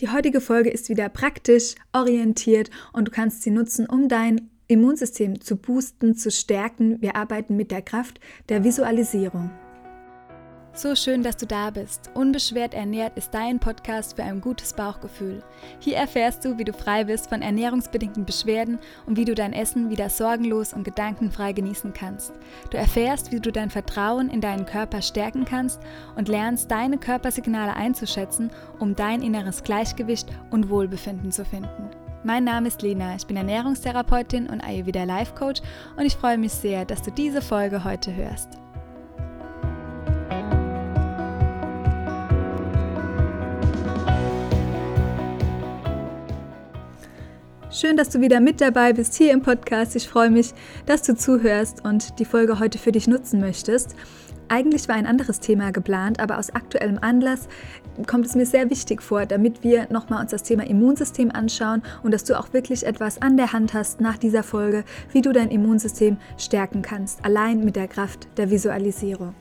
Die heutige Folge ist wieder praktisch, orientiert und du kannst sie nutzen, um dein Immunsystem zu boosten, zu stärken. Wir arbeiten mit der Kraft der Visualisierung. So schön, dass du da bist. Unbeschwert ernährt ist dein Podcast für ein gutes Bauchgefühl. Hier erfährst du, wie du frei bist von ernährungsbedingten Beschwerden und wie du dein Essen wieder sorgenlos und gedankenfrei genießen kannst. Du erfährst, wie du dein Vertrauen in deinen Körper stärken kannst und lernst, deine Körpersignale einzuschätzen, um dein inneres Gleichgewicht und Wohlbefinden zu finden. Mein Name ist Lena, ich bin Ernährungstherapeutin und Ayurveda Life Coach und ich freue mich sehr, dass du diese Folge heute hörst. Schön, dass du wieder mit dabei bist hier im Podcast. Ich freue mich, dass du zuhörst und die Folge heute für dich nutzen möchtest. Eigentlich war ein anderes Thema geplant, aber aus aktuellem Anlass kommt es mir sehr wichtig vor, damit wir nochmal uns das Thema Immunsystem anschauen und dass du auch wirklich etwas an der Hand hast nach dieser Folge, wie du dein Immunsystem stärken kannst, allein mit der Kraft der Visualisierung.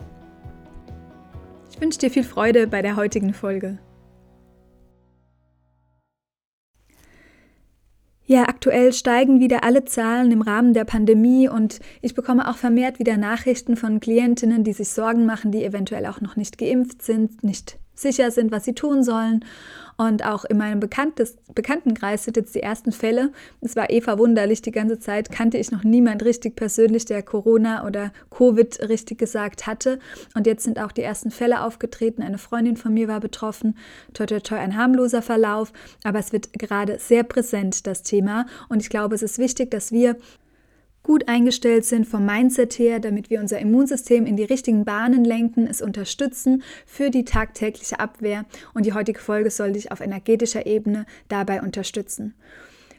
Ich wünsche dir viel Freude bei der heutigen Folge. Ja, aktuell steigen wieder alle Zahlen im Rahmen der Pandemie und ich bekomme auch vermehrt wieder Nachrichten von Klientinnen, die sich Sorgen machen, die eventuell auch noch nicht geimpft sind, nicht sicher sind, was sie tun sollen. Und auch in meinem Bekanntes, Bekanntenkreis sind jetzt die ersten Fälle. Es war eh verwunderlich, die ganze Zeit kannte ich noch niemand richtig persönlich, der Corona oder Covid richtig gesagt hatte. Und jetzt sind auch die ersten Fälle aufgetreten. Eine Freundin von mir war betroffen. Toi, toi, toi, ein harmloser Verlauf. Aber es wird gerade sehr präsent, das Thema. Und ich glaube, es ist wichtig, dass wir gut eingestellt sind vom Mindset her, damit wir unser Immunsystem in die richtigen Bahnen lenken, es unterstützen für die tagtägliche Abwehr und die heutige Folge soll dich auf energetischer Ebene dabei unterstützen.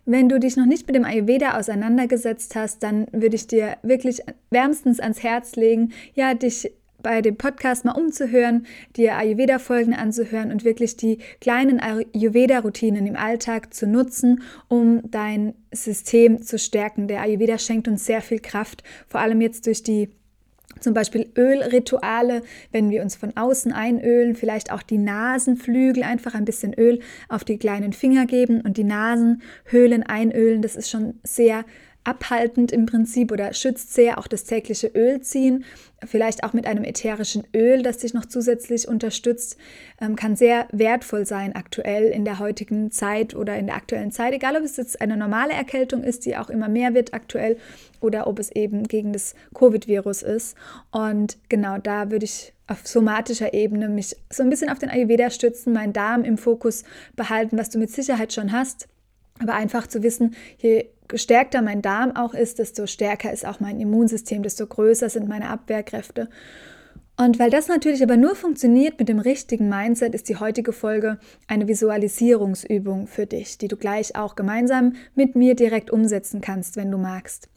Wenn du dich noch nicht mit dem Ayurveda auseinandergesetzt hast, dann würde ich dir wirklich wärmstens ans Herz legen, ja, dich bei dem Podcast mal umzuhören, dir Ayurveda-Folgen anzuhören und wirklich die kleinen Ayurveda-Routinen im Alltag zu nutzen, um dein System zu stärken. Der Ayurveda schenkt uns sehr viel Kraft, vor allem jetzt durch die zum Beispiel Ölrituale, wenn wir uns von außen einölen, vielleicht auch die Nasenflügel, einfach ein bisschen Öl auf die kleinen Finger geben und die Nasenhöhlen einölen. Das ist schon sehr abhaltend im Prinzip oder schützt sehr auch das tägliche Ölziehen. Vielleicht auch mit einem ätherischen Öl, das dich noch zusätzlich unterstützt, ähm, kann sehr wertvoll sein aktuell in der heutigen Zeit oder in der aktuellen Zeit, egal ob es jetzt eine normale Erkältung ist, die auch immer mehr wird aktuell, oder ob es eben gegen das Covid-Virus ist. Und genau da würde ich auf somatischer Ebene mich so ein bisschen auf den Ayurveda stützen, meinen Darm im Fokus behalten, was du mit Sicherheit schon hast. Aber einfach zu wissen, je gestärkter mein Darm auch ist, desto stärker ist auch mein Immunsystem, desto größer sind meine Abwehrkräfte. Und weil das natürlich aber nur funktioniert mit dem richtigen Mindset, ist die heutige Folge eine Visualisierungsübung für dich, die du gleich auch gemeinsam mit mir direkt umsetzen kannst, wenn du magst.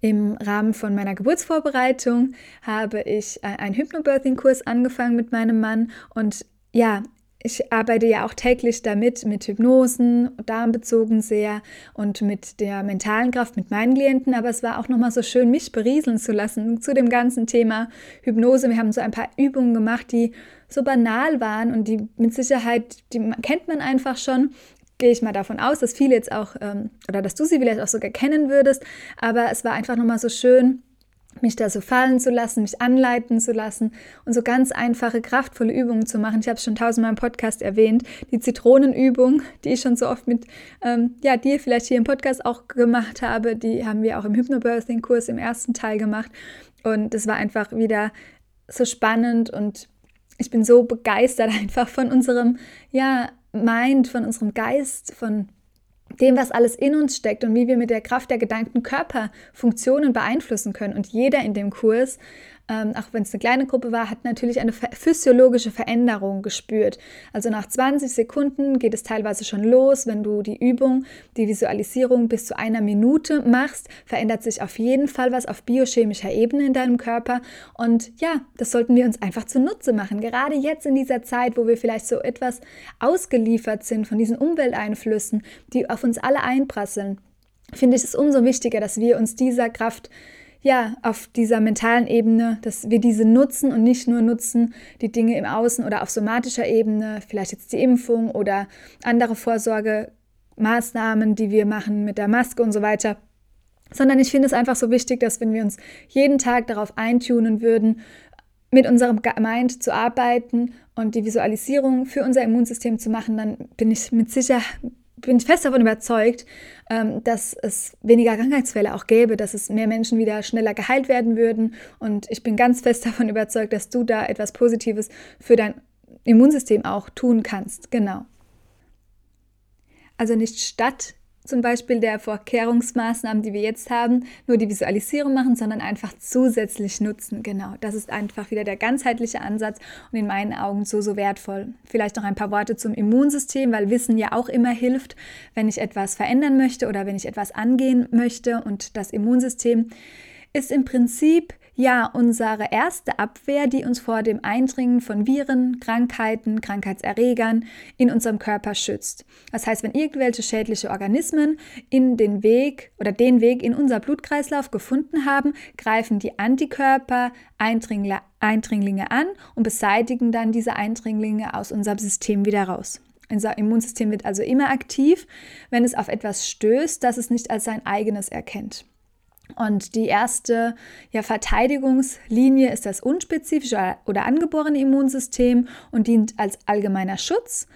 Im Rahmen von meiner Geburtsvorbereitung habe ich einen Hypnobirthing-Kurs angefangen mit meinem Mann und ja, ich arbeite ja auch täglich damit, mit Hypnosen, darmbezogen sehr und mit der mentalen Kraft mit meinen Klienten. Aber es war auch nochmal so schön, mich berieseln zu lassen zu dem ganzen Thema Hypnose. Wir haben so ein paar Übungen gemacht, die so banal waren und die mit Sicherheit, die kennt man einfach schon. Gehe ich mal davon aus, dass viele jetzt auch, ähm, oder dass du sie vielleicht auch sogar kennen würdest. Aber es war einfach nochmal so schön, mich da so fallen zu lassen, mich anleiten zu lassen und so ganz einfache, kraftvolle Übungen zu machen. Ich habe es schon tausendmal im Podcast erwähnt, die Zitronenübung, die ich schon so oft mit ähm, ja, dir vielleicht hier im Podcast auch gemacht habe, die haben wir auch im Hypnobirthing-Kurs im ersten Teil gemacht. Und es war einfach wieder so spannend und ich bin so begeistert einfach von unserem ja, Mind, von unserem Geist, von dem, was alles in uns steckt und wie wir mit der Kraft der Gedanken Körperfunktionen beeinflussen können. Und jeder in dem Kurs ähm, auch wenn es eine kleine Gruppe war, hat natürlich eine physiologische Veränderung gespürt. Also nach 20 Sekunden geht es teilweise schon los. Wenn du die Übung, die Visualisierung bis zu einer Minute machst, verändert sich auf jeden Fall was auf biochemischer Ebene in deinem Körper. Und ja, das sollten wir uns einfach zunutze machen. Gerade jetzt in dieser Zeit, wo wir vielleicht so etwas ausgeliefert sind von diesen Umwelteinflüssen, die auf uns alle einprasseln, finde ich es umso wichtiger, dass wir uns dieser Kraft ja, auf dieser mentalen Ebene, dass wir diese nutzen und nicht nur nutzen die Dinge im Außen oder auf somatischer Ebene, vielleicht jetzt die Impfung oder andere Vorsorgemaßnahmen, die wir machen mit der Maske und so weiter, sondern ich finde es einfach so wichtig, dass wenn wir uns jeden Tag darauf eintunen würden, mit unserem Mind zu arbeiten und die Visualisierung für unser Immunsystem zu machen, dann bin ich mit Sicherheit bin fest davon überzeugt, ähm, dass es weniger Krankheitsfälle auch gäbe, dass es mehr Menschen wieder schneller geheilt werden würden. Und ich bin ganz fest davon überzeugt, dass du da etwas Positives für dein Immunsystem auch tun kannst. Genau. Also nicht statt zum Beispiel der Vorkehrungsmaßnahmen, die wir jetzt haben, nur die Visualisierung machen, sondern einfach zusätzlich nutzen. Genau, das ist einfach wieder der ganzheitliche Ansatz und in meinen Augen so, so wertvoll. Vielleicht noch ein paar Worte zum Immunsystem, weil Wissen ja auch immer hilft, wenn ich etwas verändern möchte oder wenn ich etwas angehen möchte. Und das Immunsystem ist im Prinzip ja unsere erste Abwehr, die uns vor dem Eindringen von Viren, Krankheiten, Krankheitserregern in unserem Körper schützt. Das heißt, wenn irgendwelche schädliche Organismen in den Weg oder den Weg in unser Blutkreislauf gefunden haben, greifen die Antikörper Eindringlinge an und beseitigen dann diese Eindringlinge aus unserem System wieder raus. Unser Immunsystem wird also immer aktiv, wenn es auf etwas stößt, das es nicht als sein eigenes erkennt. Und die erste ja, Verteidigungslinie ist das unspezifische oder angeborene Immunsystem und dient als allgemeiner Schutz,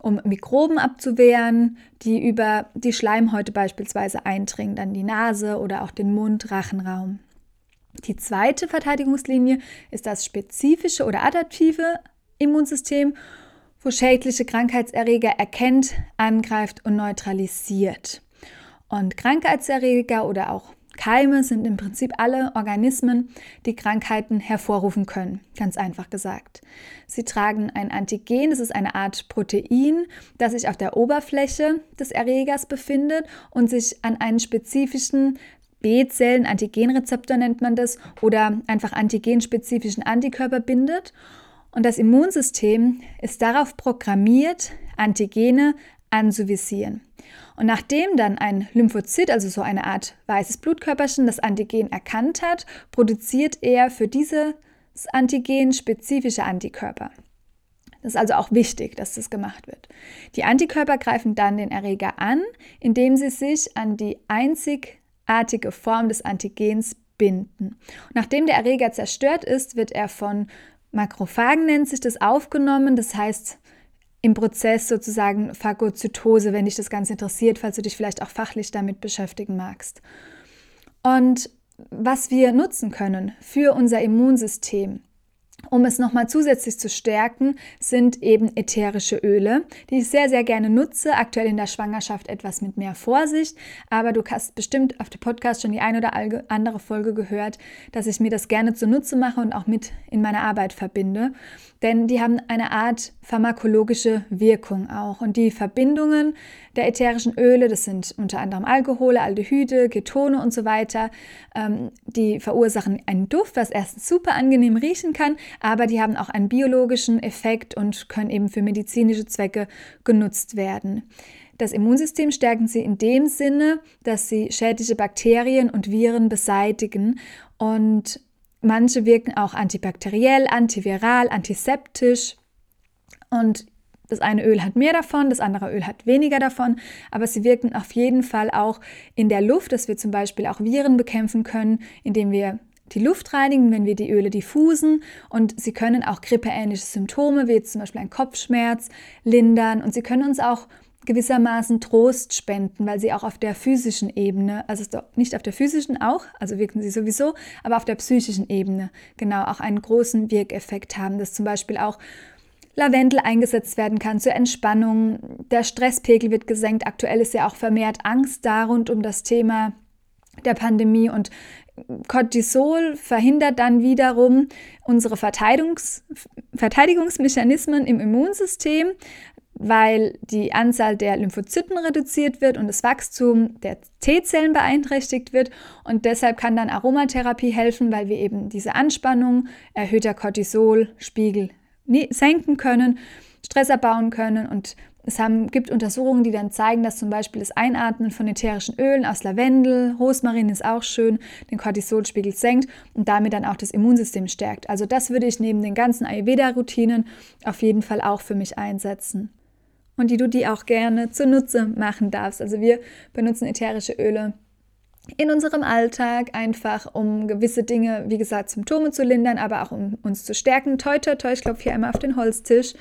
um Mikroben abzuwehren, die über die Schleimhäute beispielsweise eindringen, dann die Nase oder auch den Mund-Rachenraum. Die zweite Verteidigungslinie ist das spezifische oder adaptive Immunsystem, wo schädliche Krankheitserreger erkennt, angreift und neutralisiert. Und Krankheitserreger oder auch Keime sind im Prinzip alle Organismen, die Krankheiten hervorrufen können, ganz einfach gesagt. Sie tragen ein Antigen, das ist eine Art Protein, das sich auf der Oberfläche des Erregers befindet und sich an einen spezifischen B-Zellen, Antigenrezeptor nennt man das, oder einfach antigenspezifischen Antikörper bindet. Und das Immunsystem ist darauf programmiert, Antigene anzuvisieren. Und nachdem dann ein Lymphozyt, also so eine Art weißes Blutkörperchen, das Antigen erkannt hat, produziert er für dieses Antigen spezifische Antikörper. Das ist also auch wichtig, dass das gemacht wird. Die Antikörper greifen dann den Erreger an, indem sie sich an die einzigartige Form des Antigens binden. Und nachdem der Erreger zerstört ist, wird er von Makrophagen nennt sich das aufgenommen. Das heißt, im Prozess sozusagen Phagozytose, wenn dich das Ganze interessiert, falls du dich vielleicht auch fachlich damit beschäftigen magst. Und was wir nutzen können für unser Immunsystem, um es nochmal zusätzlich zu stärken, sind eben ätherische Öle, die ich sehr, sehr gerne nutze. Aktuell in der Schwangerschaft etwas mit mehr Vorsicht, aber du hast bestimmt auf dem Podcast schon die eine oder andere Folge gehört, dass ich mir das gerne zunutze mache und auch mit in meiner Arbeit verbinde denn die haben eine Art pharmakologische Wirkung auch. Und die Verbindungen der ätherischen Öle, das sind unter anderem Alkohole, Aldehyde, Ketone und so weiter, ähm, die verursachen einen Duft, was erstens super angenehm riechen kann, aber die haben auch einen biologischen Effekt und können eben für medizinische Zwecke genutzt werden. Das Immunsystem stärken sie in dem Sinne, dass sie schädliche Bakterien und Viren beseitigen und Manche wirken auch antibakteriell, antiviral, antiseptisch. Und das eine Öl hat mehr davon, das andere Öl hat weniger davon, aber sie wirken auf jeden Fall auch in der Luft, dass wir zum Beispiel auch Viren bekämpfen können, indem wir die Luft reinigen, wenn wir die Öle diffusen und sie können auch grippeähnliche Symptome wie zum Beispiel ein Kopfschmerz lindern und sie können uns auch gewissermaßen Trost spenden, weil sie auch auf der physischen Ebene, also nicht auf der physischen auch, also wirken sie sowieso, aber auf der psychischen Ebene genau auch einen großen Wirkeffekt haben, dass zum Beispiel auch Lavendel eingesetzt werden kann zur Entspannung. Der Stresspegel wird gesenkt. Aktuell ist ja auch vermehrt Angst da rund um das Thema der Pandemie und Cortisol verhindert dann wiederum unsere Verteidigungs Verteidigungsmechanismen im Immunsystem, weil die Anzahl der Lymphozyten reduziert wird und das Wachstum der T-Zellen beeinträchtigt wird. Und deshalb kann dann Aromatherapie helfen, weil wir eben diese Anspannung, erhöhter Cortisolspiegel senken können, Stress abbauen können und Es haben, gibt Untersuchungen, die dann zeigen, dass zum Beispiel das Einatmen von ätherischen Ölen aus Lavendel, Rosmarin ist auch schön, den Cortisolspiegel senkt und damit dann auch das Immunsystem stärkt. Also das würde ich neben den ganzen Ayurveda-Routinen auf jeden Fall auch für mich einsetzen. Und die du die auch gerne zunutze machen darfst. Also wir benutzen ätherische Öle in unserem Alltag, einfach um gewisse Dinge, wie gesagt, Symptome zu lindern, aber auch um uns zu stärken. Toi, toi, toi, ich klopfe hier einmal auf den Holztisch.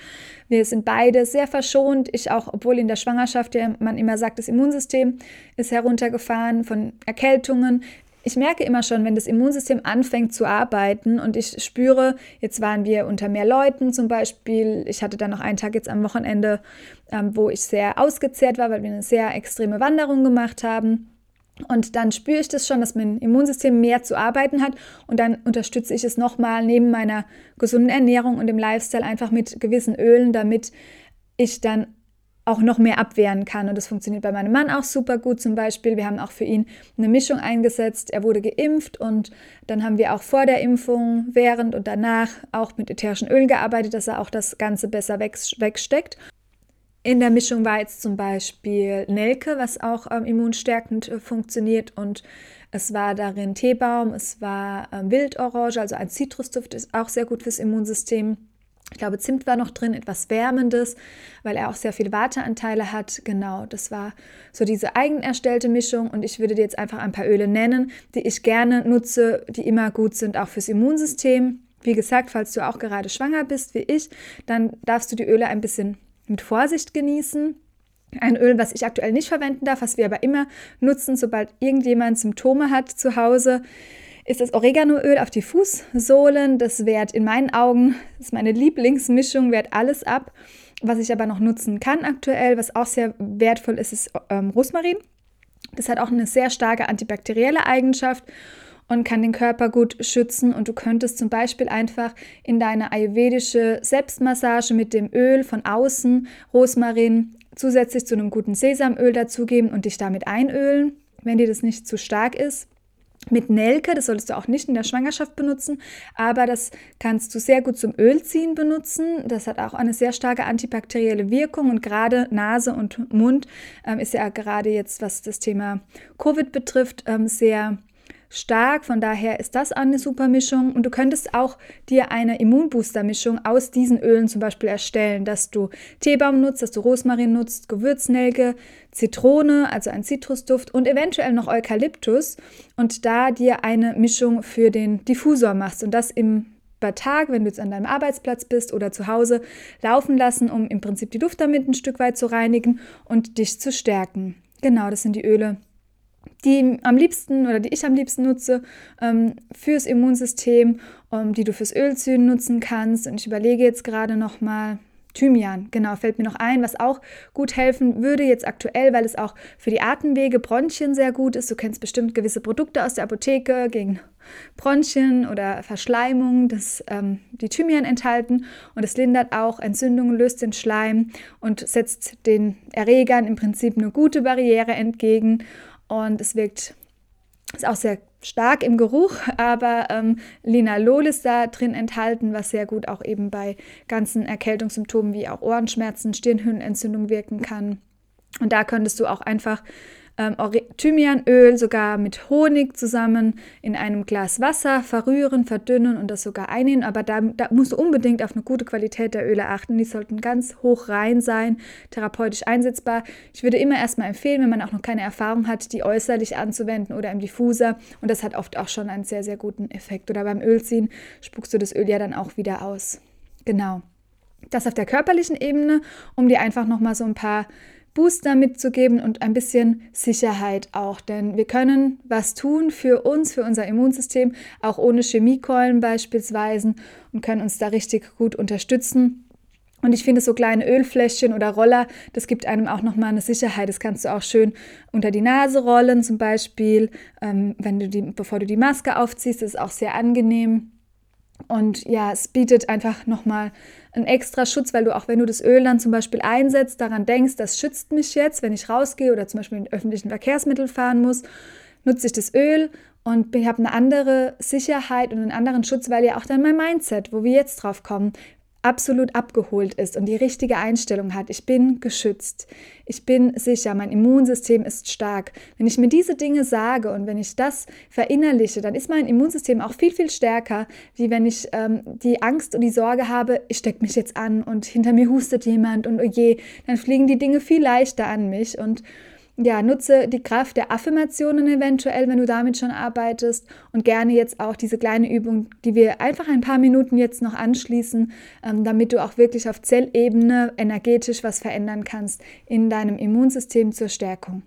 Wir sind beide sehr verschont. Ich auch, obwohl in der Schwangerschaft ja man immer sagt, das Immunsystem ist heruntergefahren von Erkältungen. Ich merke immer schon, wenn das Immunsystem anfängt zu arbeiten und ich spüre, jetzt waren wir unter mehr Leuten zum Beispiel. Ich hatte dann noch einen Tag jetzt am Wochenende, ähm, wo ich sehr ausgezehrt war, weil wir eine sehr extreme Wanderung gemacht haben. Und dann spüre ich das schon, dass mein Immunsystem mehr zu arbeiten hat. Und dann unterstütze ich es nochmal neben meiner gesunden Ernährung und dem Lifestyle einfach mit gewissen Ölen, damit ich dann auch noch mehr abwehren kann. Und das funktioniert bei meinem Mann auch super gut zum Beispiel. Wir haben auch für ihn eine Mischung eingesetzt. Er wurde geimpft und dann haben wir auch vor der Impfung, während und danach auch mit ätherischen Ölen gearbeitet, dass er auch das Ganze besser wegsteckt. In der Mischung war jetzt zum Beispiel Nelke, was auch ähm, immunstärkend äh, funktioniert und es war darin Teebaum, es war ähm, Wildorange, also ein Zitrusduft ist auch sehr gut fürs Immunsystem. Ich glaube, Zimt war noch drin, etwas Wärmendes, weil er auch sehr viele Wateanteile hat. Genau, das war so diese eigen erstellte Mischung. Und ich würde dir jetzt einfach ein paar Öle nennen, die ich gerne nutze, die immer gut sind, auch fürs Immunsystem. Wie gesagt, falls du auch gerade schwanger bist wie ich, dann darfst du die Öle ein bisschen mit Vorsicht genießen. Ein Öl, was ich aktuell nicht verwenden darf, was wir aber immer nutzen, sobald irgendjemand Symptome hat zu Hause, ist das Oreganoöl auf die Fußsohlen. Das wehrt in meinen Augen, das ist meine Lieblingsmischung, wehrt alles ab. Was ich aber noch nutzen kann aktuell, was auch sehr wertvoll ist, ist ähm, Rosmarin. Das hat auch eine sehr starke antibakterielle Eigenschaft und kann den Körper gut schützen. Und du könntest zum Beispiel einfach in deine ayurvedische Selbstmassage mit dem Öl von außen Rosmarin zusätzlich zu einem guten Sesamöl dazugeben und dich damit einölen, wenn dir das nicht zu stark ist. Mit Nelke, das solltest du auch nicht in der Schwangerschaft benutzen, aber das kannst du sehr gut zum Ölziehen benutzen. Das hat auch eine sehr starke antibakterielle Wirkung und gerade Nase und Mund ähm, ist ja gerade jetzt, was das Thema Covid betrifft, ähm, sehr stark. Von daher ist das eine super Mischung. Und du könntest auch dir eine Immunbooster-Mischung aus diesen Ölen zum Beispiel erstellen, dass du Teebaum nutzt, dass du Rosmarin nutzt, Gewürznelke, Zitrone, also ein Zitrusduft und eventuell noch Eukalyptus und da dir eine Mischung für den Diffusor machst und das im bei Tag, wenn du jetzt an deinem Arbeitsplatz bist oder zu Hause, laufen lassen, um im Prinzip die Luft damit ein Stück weit zu reinigen und dich zu stärken. Genau, das sind die Öle, die am liebsten oder die ich am liebsten nutze ähm, fürs Immunsystem, um, die du fürs Ölzügen nutzen kannst. Und ich überlege jetzt gerade nochmal, Thymian, genau, fällt mir noch ein, was auch gut helfen würde jetzt aktuell, weil es auch für die Atemwege, Bronchien sehr gut ist. Du kennst bestimmt gewisse Produkte aus der Apotheke gegen Bronchien oder Verschleimung, das ähm, die Thymian enthalten und es lindert auch Entzündungen, löst den Schleim und setzt den Erregern im Prinzip eine gute Barriere entgegen und es wirkt, ist auch sehr stark im Geruch, aber ähm, Linalol ist da drin enthalten, was sehr gut auch eben bei ganzen Erkältungssymptomen wie auch Ohrenschmerzen, Stirnhöhlenentzündung wirken kann. Und da könntest du auch einfach ähm, Thymianöl sogar mit Honig zusammen in einem Glas Wasser verrühren, verdünnen und das sogar einnehmen. Aber da, da musst du unbedingt auf eine gute Qualität der Öle achten. Die sollten ganz hoch rein sein, therapeutisch einsetzbar. Ich würde immer erstmal empfehlen, wenn man auch noch keine Erfahrung hat, die äußerlich anzuwenden oder im Diffuser. Und das hat oft auch schon einen sehr, sehr guten Effekt. Oder beim Ölziehen spuckst du das Öl ja dann auch wieder aus. Genau. Das auf der körperlichen Ebene, um dir einfach nochmal so ein paar Booster mitzugeben und ein bisschen Sicherheit auch. Denn wir können was tun für uns, für unser Immunsystem, auch ohne Chemiekeulen beispielsweise und können uns da richtig gut unterstützen. Und ich finde, so kleine Ölfläschchen oder Roller, das gibt einem auch nochmal eine Sicherheit. Das kannst du auch schön unter die Nase rollen, zum Beispiel, ähm, wenn du die, bevor du die Maske aufziehst. Das ist auch sehr angenehm. Und ja, es bietet einfach nochmal einen extra Schutz, weil du auch, wenn du das Öl dann zum Beispiel einsetzt, daran denkst, das schützt mich jetzt, wenn ich rausgehe oder zum Beispiel in öffentlichen Verkehrsmitteln fahren muss, nutze ich das Öl. Und habe eine andere Sicherheit und einen anderen Schutz, weil ja auch dann mein Mindset, wo wir jetzt drauf kommen, absolut abgeholt ist und die richtige Einstellung hat, ich bin geschützt, ich bin sicher, mein Immunsystem ist stark. Wenn ich mir diese Dinge sage und wenn ich das verinnerliche, dann ist mein Immunsystem auch viel, viel stärker, wie wenn ich ähm, die Angst und die Sorge habe, ich stecke mich jetzt an und hinter mir hustet jemand und oh je, dann fliegen die Dinge viel leichter an mich und ja, nutze die Kraft der Affirmationen eventuell, wenn du damit schon arbeitest und gerne jetzt auch diese kleine Übung, die wir einfach ein paar Minuten jetzt noch anschließen, ähm, damit du auch wirklich auf Zellebene energetisch was verändern kannst in deinem Immunsystem zur Stärkung.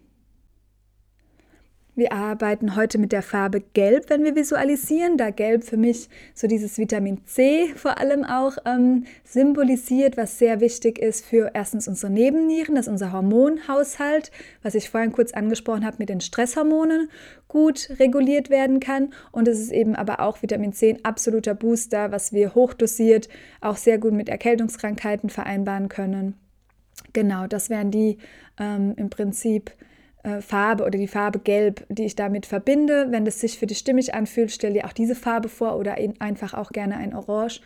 Wir arbeiten heute mit der Farbe Gelb, wenn wir visualisieren, da Gelb für mich so dieses Vitamin C vor allem auch ähm, symbolisiert, was sehr wichtig ist für erstens unsere Nebennieren, dass unser Hormonhaushalt, was ich vorhin kurz angesprochen habe mit den Stresshormonen, gut reguliert werden kann. Und es ist eben aber auch Vitamin C ein absoluter Booster, was wir hochdosiert auch sehr gut mit Erkältungskrankheiten vereinbaren können. Genau, das wären die ähm, im Prinzip äh, Farbe oder die Farbe Gelb, die ich damit verbinde. Wenn es sich für dich stimmig anfühlt, stell dir auch diese Farbe vor oder einfach auch gerne ein Orange,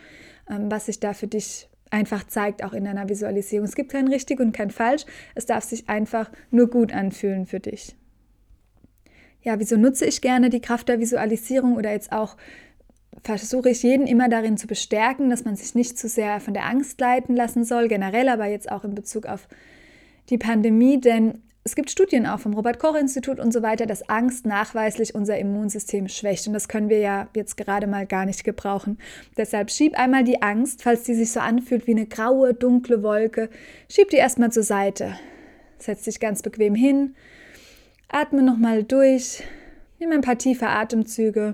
ähm, was sich da für dich einfach zeigt, auch in deiner Visualisierung. Es gibt kein richtig und kein falsch. Es darf sich einfach nur gut anfühlen für dich. Ja, wieso nutze ich gerne die Kraft der Visualisierung oder jetzt auch versuche ich jeden immer darin zu bestärken, dass man sich nicht zu sehr von der Angst leiten lassen soll, generell, aber jetzt auch in Bezug auf die Pandemie, denn es gibt Studien auch vom Robert-Koch-Institut und so weiter, dass Angst nachweislich unser Immunsystem schwächt. Und das können wir ja jetzt gerade mal gar nicht gebrauchen. Deshalb schieb einmal die Angst, falls die sich so anfühlt wie eine graue, dunkle Wolke, schieb die erstmal zur Seite. Setz dich ganz bequem hin, atme nochmal durch, nimm ein paar tiefe Atemzüge.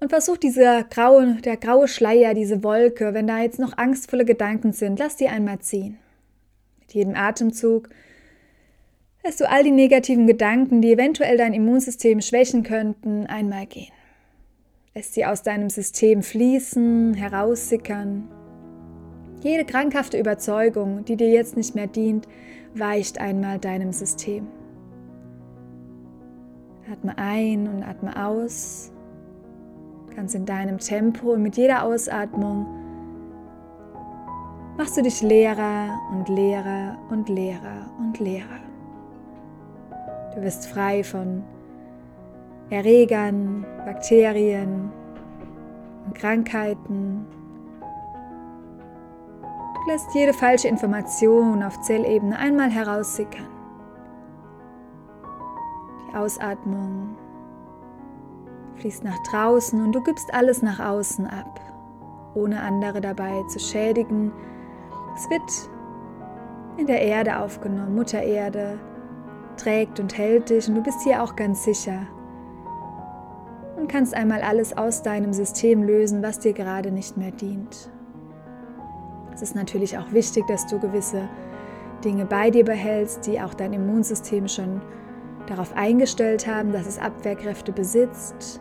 Und versuch dieser graue, der graue Schleier, diese Wolke, wenn da jetzt noch angstvolle Gedanken sind, lass die einmal ziehen. Mit jedem Atemzug lässt du all die negativen Gedanken, die eventuell dein Immunsystem schwächen könnten, einmal gehen. Lässt sie aus deinem System fließen, heraussickern. Jede krankhafte Überzeugung, die dir jetzt nicht mehr dient, weicht einmal deinem System. Atme ein und atme aus, ganz in deinem Tempo und mit jeder Ausatmung machst du dich leerer und leerer und leerer und leerer. Du wirst frei von Erregern, Bakterien und Krankheiten. Du lässt jede falsche Information auf Zellebene einmal heraussickern. Die Ausatmung fließt nach draußen und du gibst alles nach außen ab, ohne andere dabei zu schädigen. Es wird in der Erde aufgenommen, Mutter Erde trägt und hält dich und du bist hier auch ganz sicher. Und kannst einmal alles aus deinem System lösen, was dir gerade nicht mehr dient. Es ist natürlich auch wichtig, dass du gewisse Dinge bei dir behältst, die auch dein Immunsystem schon darauf eingestellt haben, dass es Abwehrkräfte besitzt.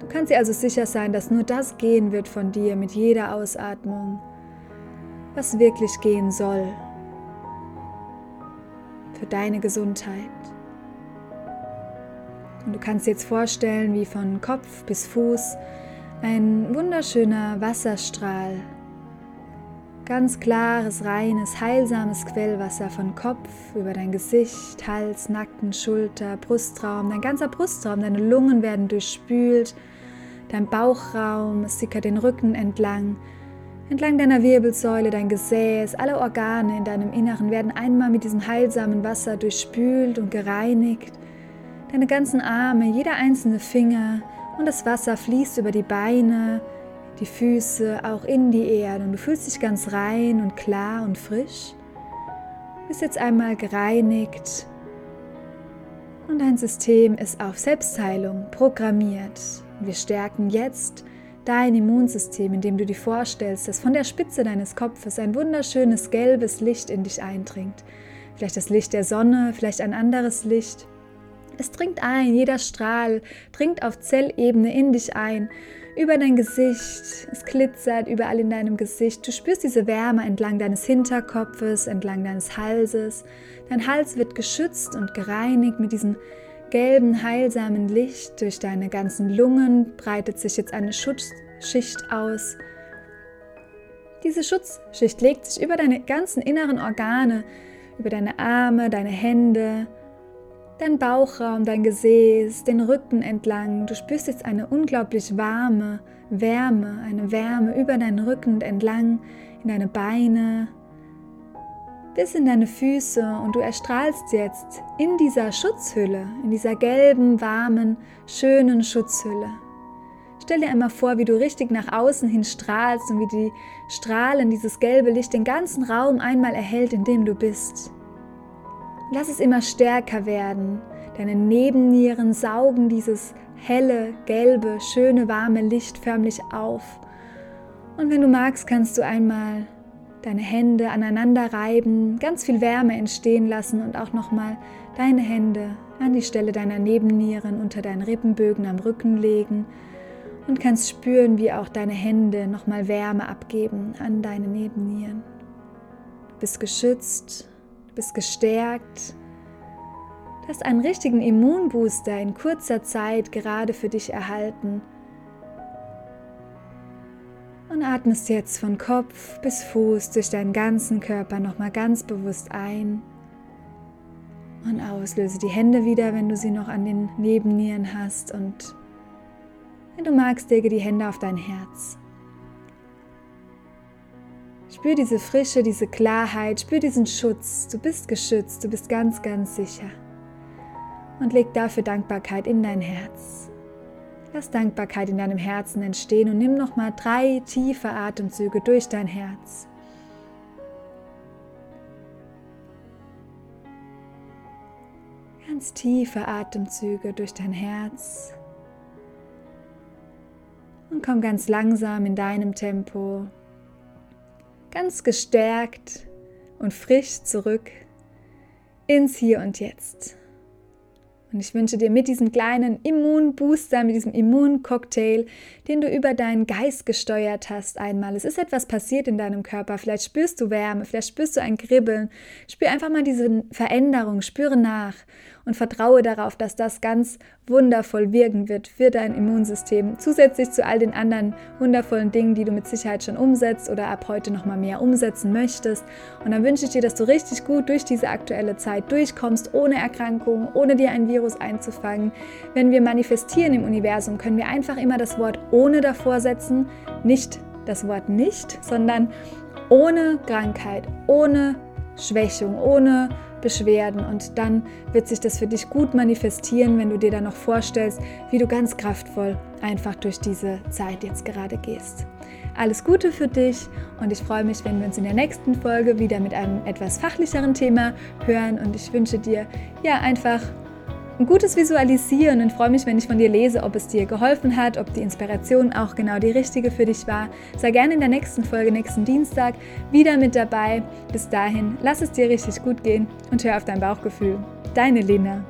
Du kannst dir also sicher sein, dass nur das gehen wird von dir mit jeder Ausatmung, was wirklich gehen soll für deine Gesundheit. Und du kannst dir jetzt vorstellen, wie von Kopf bis Fuß ein wunderschöner Wasserstrahl, ganz klares, reines, heilsames Quellwasser von Kopf über dein Gesicht, Hals, Nacken, Schulter, Brustraum, dein ganzer Brustraum, deine Lungen werden durchspült, dein Bauchraum, es sickert den Rücken entlang Entlang deiner Wirbelsäule, dein Gesäß, alle Organe in deinem Inneren werden einmal mit diesem heilsamen Wasser durchspült und gereinigt. Deine ganzen Arme, jeder einzelne Finger und das Wasser fließt über die Beine, die Füße, auch in die Erde und du fühlst dich ganz rein und klar und frisch. Du bist jetzt einmal gereinigt und dein System ist auf Selbstheilung programmiert. Wir stärken jetzt dein Immunsystem, indem du dir vorstellst, dass von der Spitze deines Kopfes ein wunderschönes gelbes Licht in dich eindringt. Vielleicht das Licht der Sonne, vielleicht ein anderes Licht. Es dringt ein, jeder Strahl dringt auf Zellebene in dich ein, über dein Gesicht. Es glitzert überall in deinem Gesicht. Du spürst diese Wärme entlang deines Hinterkopfes, entlang deines Halses. Dein Hals wird geschützt und gereinigt mit diesem gelben, heilsamen Licht durch deine ganzen Lungen breitet sich jetzt eine Schutzschicht aus. Diese Schutzschicht legt sich über deine ganzen inneren Organe, über deine Arme, deine Hände, dein Bauchraum, dein Gesäß, den Rücken entlang. Du spürst jetzt eine unglaublich warme Wärme, eine Wärme über deinen Rücken entlang in deine Beine, bis in deine Füße und du erstrahlst jetzt in dieser Schutzhülle, in dieser gelben, warmen, schönen Schutzhülle. Stell dir einmal vor, wie du richtig nach außen hin strahlst und wie die Strahlen, dieses gelbe Licht den ganzen Raum einmal erhält, in dem du bist. Lass es immer stärker werden. Deine Nebennieren saugen dieses helle, gelbe, schöne, warme Licht förmlich auf. Und wenn du magst, kannst du einmal deine Hände aneinander reiben, ganz viel Wärme entstehen lassen und auch nochmal deine Hände an die Stelle deiner Nebennieren unter deinen Rippenbögen am Rücken legen und kannst spüren, wie auch deine Hände nochmal Wärme abgeben an deine Nebennieren. Du bist geschützt, du bist gestärkt, du hast einen richtigen Immunbooster in kurzer Zeit gerade für dich erhalten. Und atmest jetzt von Kopf bis Fuß durch deinen ganzen Körper nochmal ganz bewusst ein und aus. Löse die Hände wieder, wenn du sie noch an den Nebennieren hast und wenn du magst, lege die Hände auf dein Herz. Spür diese Frische, diese Klarheit, spür diesen Schutz. Du bist geschützt, du bist ganz, ganz sicher. Und leg dafür Dankbarkeit in dein Herz. Lass Dankbarkeit in deinem Herzen entstehen und nimm nochmal drei tiefe Atemzüge durch dein Herz. Ganz tiefe Atemzüge durch dein Herz und komm ganz langsam in deinem Tempo, ganz gestärkt und frisch zurück ins Hier und Jetzt. Und ich wünsche dir mit diesem kleinen Immunbooster, mit diesem Immuncocktail, den du über deinen Geist gesteuert hast einmal. Es ist etwas passiert in deinem Körper. Vielleicht spürst du Wärme, vielleicht spürst du ein Kribbeln. Spür einfach mal diese Veränderung, spüre nach und vertraue darauf, dass das ganz wundervoll wirken wird für dein Immunsystem. Zusätzlich zu all den anderen wundervollen Dingen, die du mit Sicherheit schon umsetzt oder ab heute noch mal mehr umsetzen möchtest. Und dann wünsche ich dir, dass du richtig gut durch diese aktuelle Zeit durchkommst, ohne Erkrankung, ohne dir ein Virus einzufangen. Wenn wir manifestieren im Universum, können wir einfach immer das Wort ohne davor setzen, nicht das Wort nicht, sondern ohne Krankheit, ohne Schwächung, ohne Beschwerden und dann wird sich das für dich gut manifestieren, wenn du dir dann noch vorstellst, wie du ganz kraftvoll einfach durch diese Zeit jetzt gerade gehst. Alles Gute für dich und ich freue mich, wenn wir uns in der nächsten Folge wieder mit einem etwas fachlicheren Thema hören und ich wünsche dir ja einfach ein gutes Visualisieren und freue mich, wenn ich von dir lese, ob es dir geholfen hat, ob die Inspiration auch genau die richtige für dich war. Sei gerne in der nächsten Folge, nächsten Dienstag, wieder mit dabei. Bis dahin, lass es dir richtig gut gehen und hör auf dein Bauchgefühl. Deine Lena.